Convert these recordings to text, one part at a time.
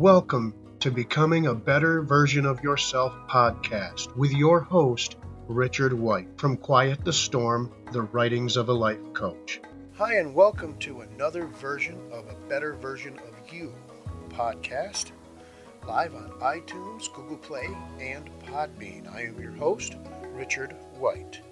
Welcome to Becoming a Better Version of Yourself podcast with your host, Richard White from Quiet the Storm, the writings of a life coach. Hi, and welcome to another version of A Better Version of You podcast, live on iTunes, Google Play, and Podbean. I am your host, Richard White.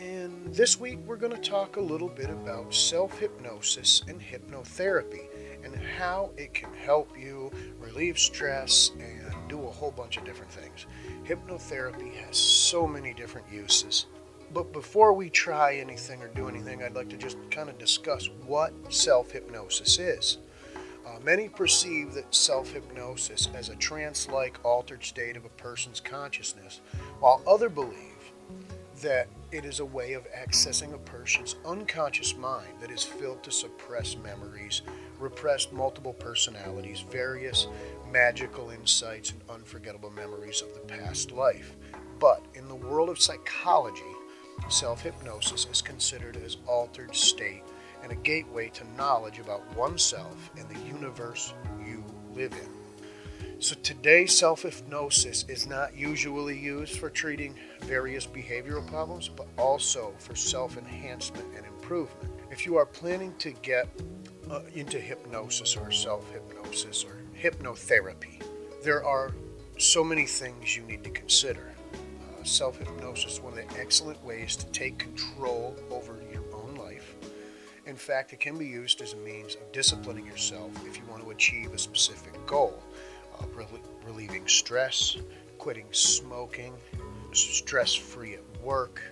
And this week we're going to talk a little bit about self hypnosis and hypnotherapy and how it can help you relieve stress and do a whole bunch of different things. Hypnotherapy has so many different uses. But before we try anything or do anything, I'd like to just kind of discuss what self hypnosis is. Uh, many perceive that self hypnosis as a trance like altered state of a person's consciousness, while others believe that it is a way of accessing a person's unconscious mind that is filled to suppress memories, repressed multiple personalities, various magical insights, and unforgettable memories of the past life. But in the world of psychology, self hypnosis is considered as altered state and a gateway to knowledge about oneself and the universe you live in. So today, self hypnosis is not usually used for treating various behavioral problems, but also for self enhancement and improvement. If you are planning to get uh, into hypnosis or self hypnosis or hypnotherapy, there are so many things you need to consider. Uh, self hypnosis is one of the excellent ways to take control over your own life. In fact, it can be used as a means of disciplining yourself if you want to achieve a specific goal uh, relieving stress, quitting smoking, stress free at work.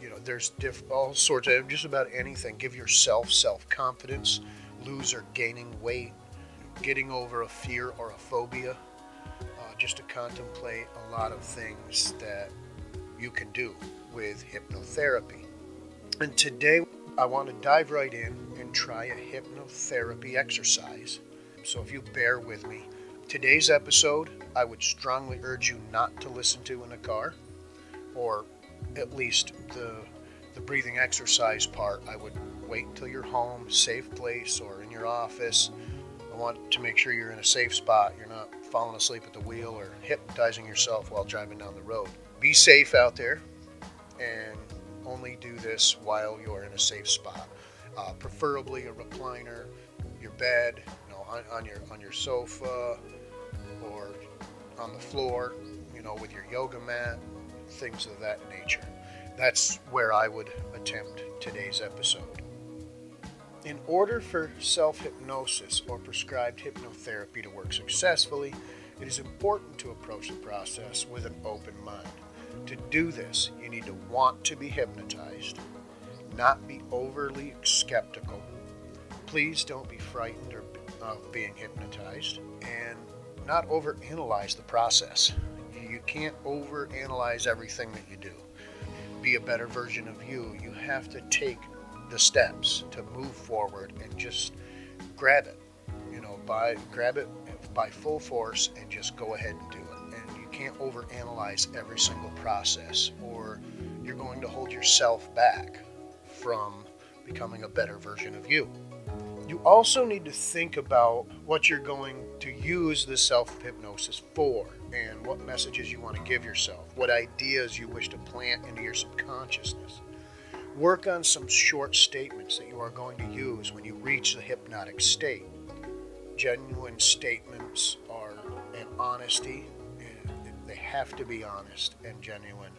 You know, there's diff- all sorts of just about anything. Give yourself self confidence, lose or gaining weight, getting over a fear or a phobia, uh, just to contemplate a lot of things that you can do with hypnotherapy. And today I want to dive right in and try a hypnotherapy exercise. So if you bear with me, Today's episode, I would strongly urge you not to listen to in a car, or at least the the breathing exercise part. I would wait until you're home, safe place, or in your office. I want to make sure you're in a safe spot. You're not falling asleep at the wheel or hypnotizing yourself while driving down the road. Be safe out there, and only do this while you're in a safe spot. Uh, preferably a recliner, your bed, you know, on, on your on your sofa or on the floor, you know, with your yoga mat, things of that nature. That's where I would attempt today's episode. In order for self hypnosis or prescribed hypnotherapy to work successfully, it is important to approach the process with an open mind. To do this, you need to want to be hypnotized, not be overly skeptical. Please don't be frightened of being hypnotized, and not overanalyze the process. You can't overanalyze everything that you do. Be a better version of you. You have to take the steps to move forward and just grab it. You know, by grab it by full force and just go ahead and do it. And you can't overanalyze every single process or you're going to hold yourself back from becoming a better version of you. Also need to think about what you're going to use the self hypnosis for and what messages you want to give yourself, what ideas you wish to plant into your subconsciousness. Work on some short statements that you are going to use when you reach the hypnotic state. Genuine statements are an honesty, they have to be honest and genuine.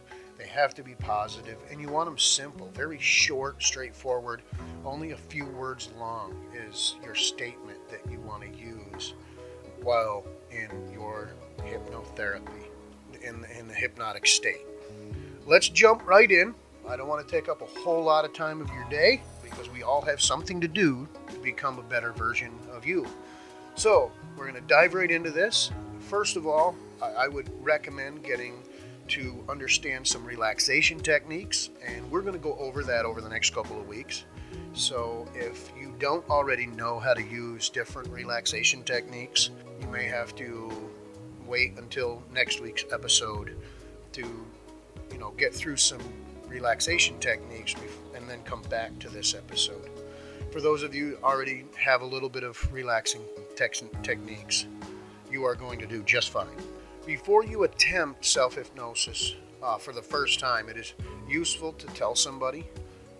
They have to be positive, and you want them simple, very short, straightforward. Only a few words long is your statement that you want to use while in your hypnotherapy, in, in the hypnotic state. Let's jump right in. I don't want to take up a whole lot of time of your day because we all have something to do to become a better version of you. So, we're going to dive right into this. First of all, I would recommend getting to understand some relaxation techniques, and we're going to go over that over the next couple of weeks. So, if you don't already know how to use different relaxation techniques, you may have to wait until next week's episode to, you know, get through some relaxation techniques and then come back to this episode. For those of you already have a little bit of relaxing techniques, you are going to do just fine. Before you attempt self hypnosis uh, for the first time, it is useful to tell somebody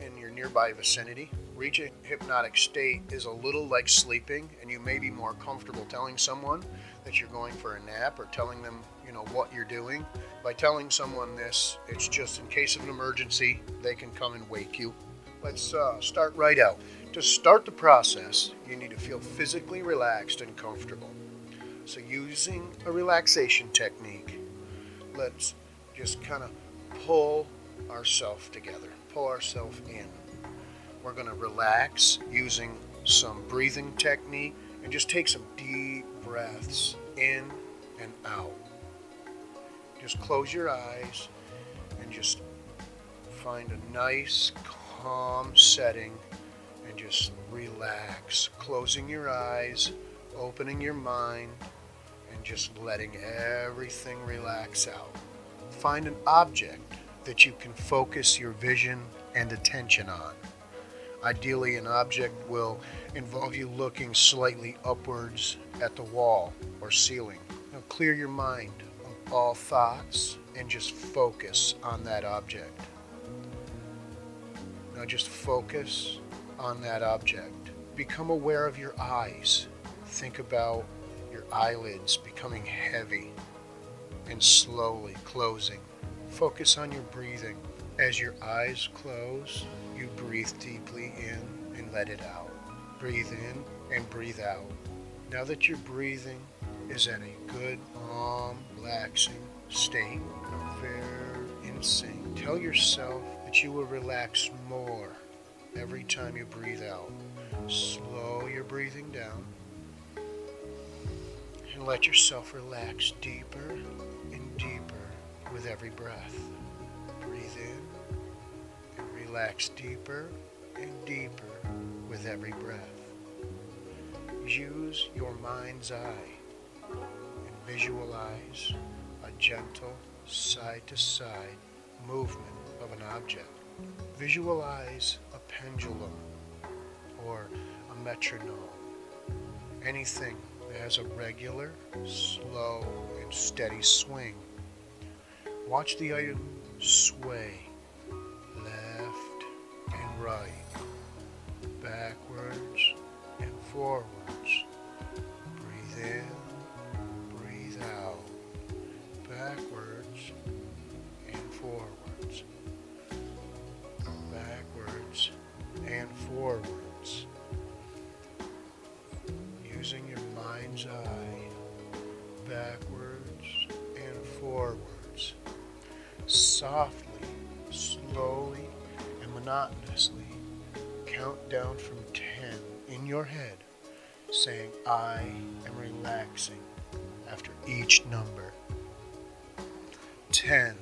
in your nearby vicinity. Reaching hypnotic state is a little like sleeping, and you may be more comfortable telling someone that you're going for a nap or telling them, you know, what you're doing. By telling someone this, it's just in case of an emergency, they can come and wake you. Let's uh, start right out. To start the process, you need to feel physically relaxed and comfortable. So, using a relaxation technique, let's just kind of pull ourselves together, pull ourselves in. We're going to relax using some breathing technique and just take some deep breaths in and out. Just close your eyes and just find a nice, calm setting and just relax. Closing your eyes, opening your mind, and just letting everything relax out. Find an object that you can focus your vision and attention on. Ideally, an object will involve you looking slightly upwards at the wall or ceiling. Now, clear your mind of all thoughts and just focus on that object. Now, just focus on that object. Become aware of your eyes. Think about your eyelids becoming heavy and slowly closing. Focus on your breathing. As your eyes close, you breathe deeply in and let it out. Breathe in and breathe out. Now that your breathing is at a good, calm, relaxing state, very in sync, tell yourself that you will relax more every time you breathe out. Slow your breathing down and let yourself relax deeper and deeper with every breath. Breathe in and relax deeper and deeper with every breath. Use your mind's eye and visualize a gentle side to side movement of an object. Visualize a pendulum or a metronome, anything has a regular, slow, and steady swing. Watch the item sway left and right, backwards and forwards. Monotonously count down from 10 in your head, saying, I am relaxing after each number. 10.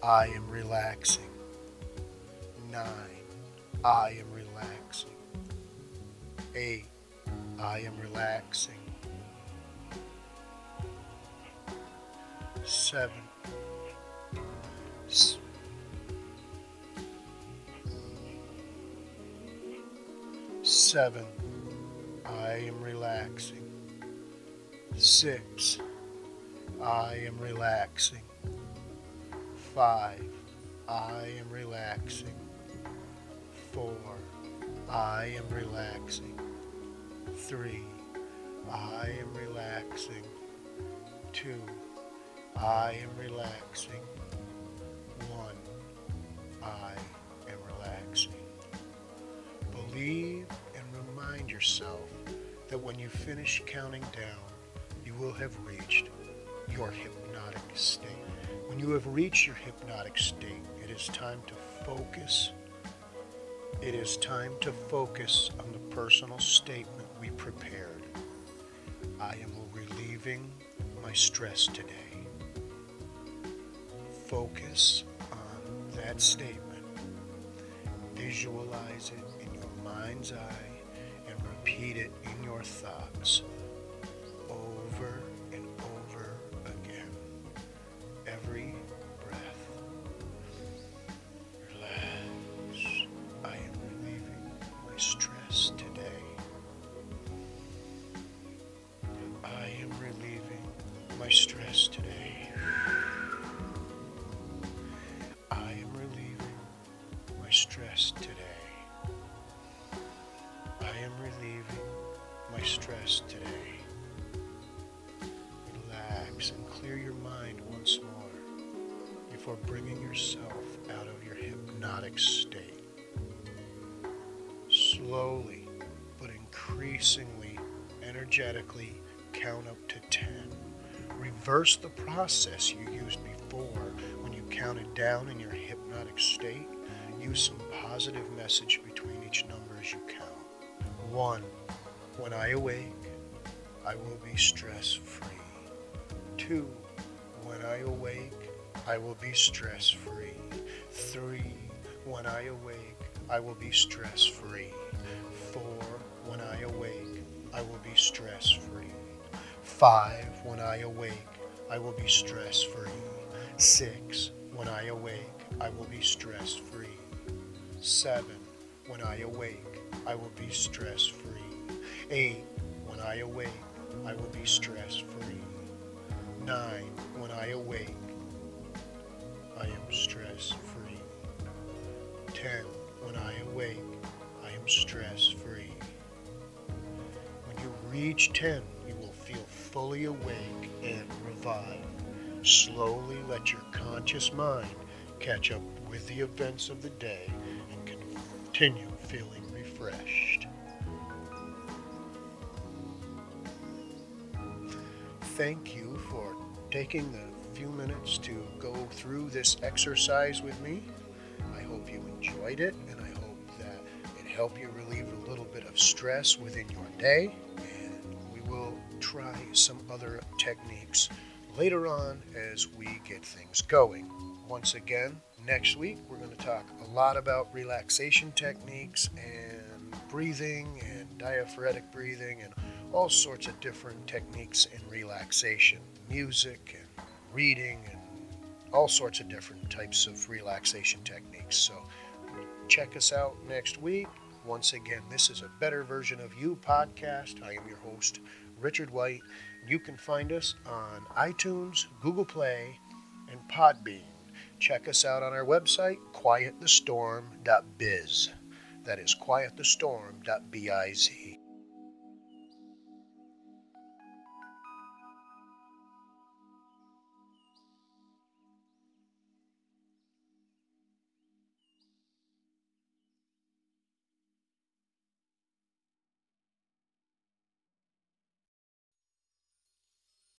I am relaxing. 9. I am relaxing. 8. I am relaxing. 7. Seven, I am relaxing. Six, I am relaxing. Five, I am relaxing. Four, I am relaxing. Three, I am relaxing. Two, I am relaxing. One, I am relaxing. Believe remind yourself that when you finish counting down, you will have reached your hypnotic state. When you have reached your hypnotic state, it is time to focus. It is time to focus on the personal statement we prepared. I am relieving my stress today. Focus on that statement. Visualize it in your mind's eye repeat it in your thoughts my stress today. Relax and clear your mind once more before bringing yourself out of your hypnotic state. Slowly but increasingly energetically count up to 10. Reverse the process you used before when you counted down in your hypnotic state. Use some positive message between each number as you count. 1. When I awake, I will be stress free. 2. When I awake, I will be stress free. 3. When I awake, I will be stress free. 4. When I awake, I will be stress free. 5. When I awake, I will be stress free. 6. When I awake, I will be stress free. 7. When I awake, I will be stress free. 8. When I awake, I will be stress free. 9. When I awake, I am stress free. 10. When I awake, I am stress free. When you reach 10, you will feel fully awake and revived. Slowly let your conscious mind catch up with the events of the day and continue feeling refreshed. Thank you for taking the few minutes to go through this exercise with me. I hope you enjoyed it and I hope that it helped you relieve a little bit of stress within your day. And we will try some other techniques later on as we get things going. Once again, next week we're going to talk a lot about relaxation techniques and breathing and diaphragmatic breathing and all sorts of different techniques in relaxation, music and reading and all sorts of different types of relaxation techniques. So check us out next week. Once again, this is a Better Version of You podcast. I am your host, Richard White. You can find us on iTunes, Google Play, and Podbean. Check us out on our website, quietthestorm.biz. That is quietthestorm.biz.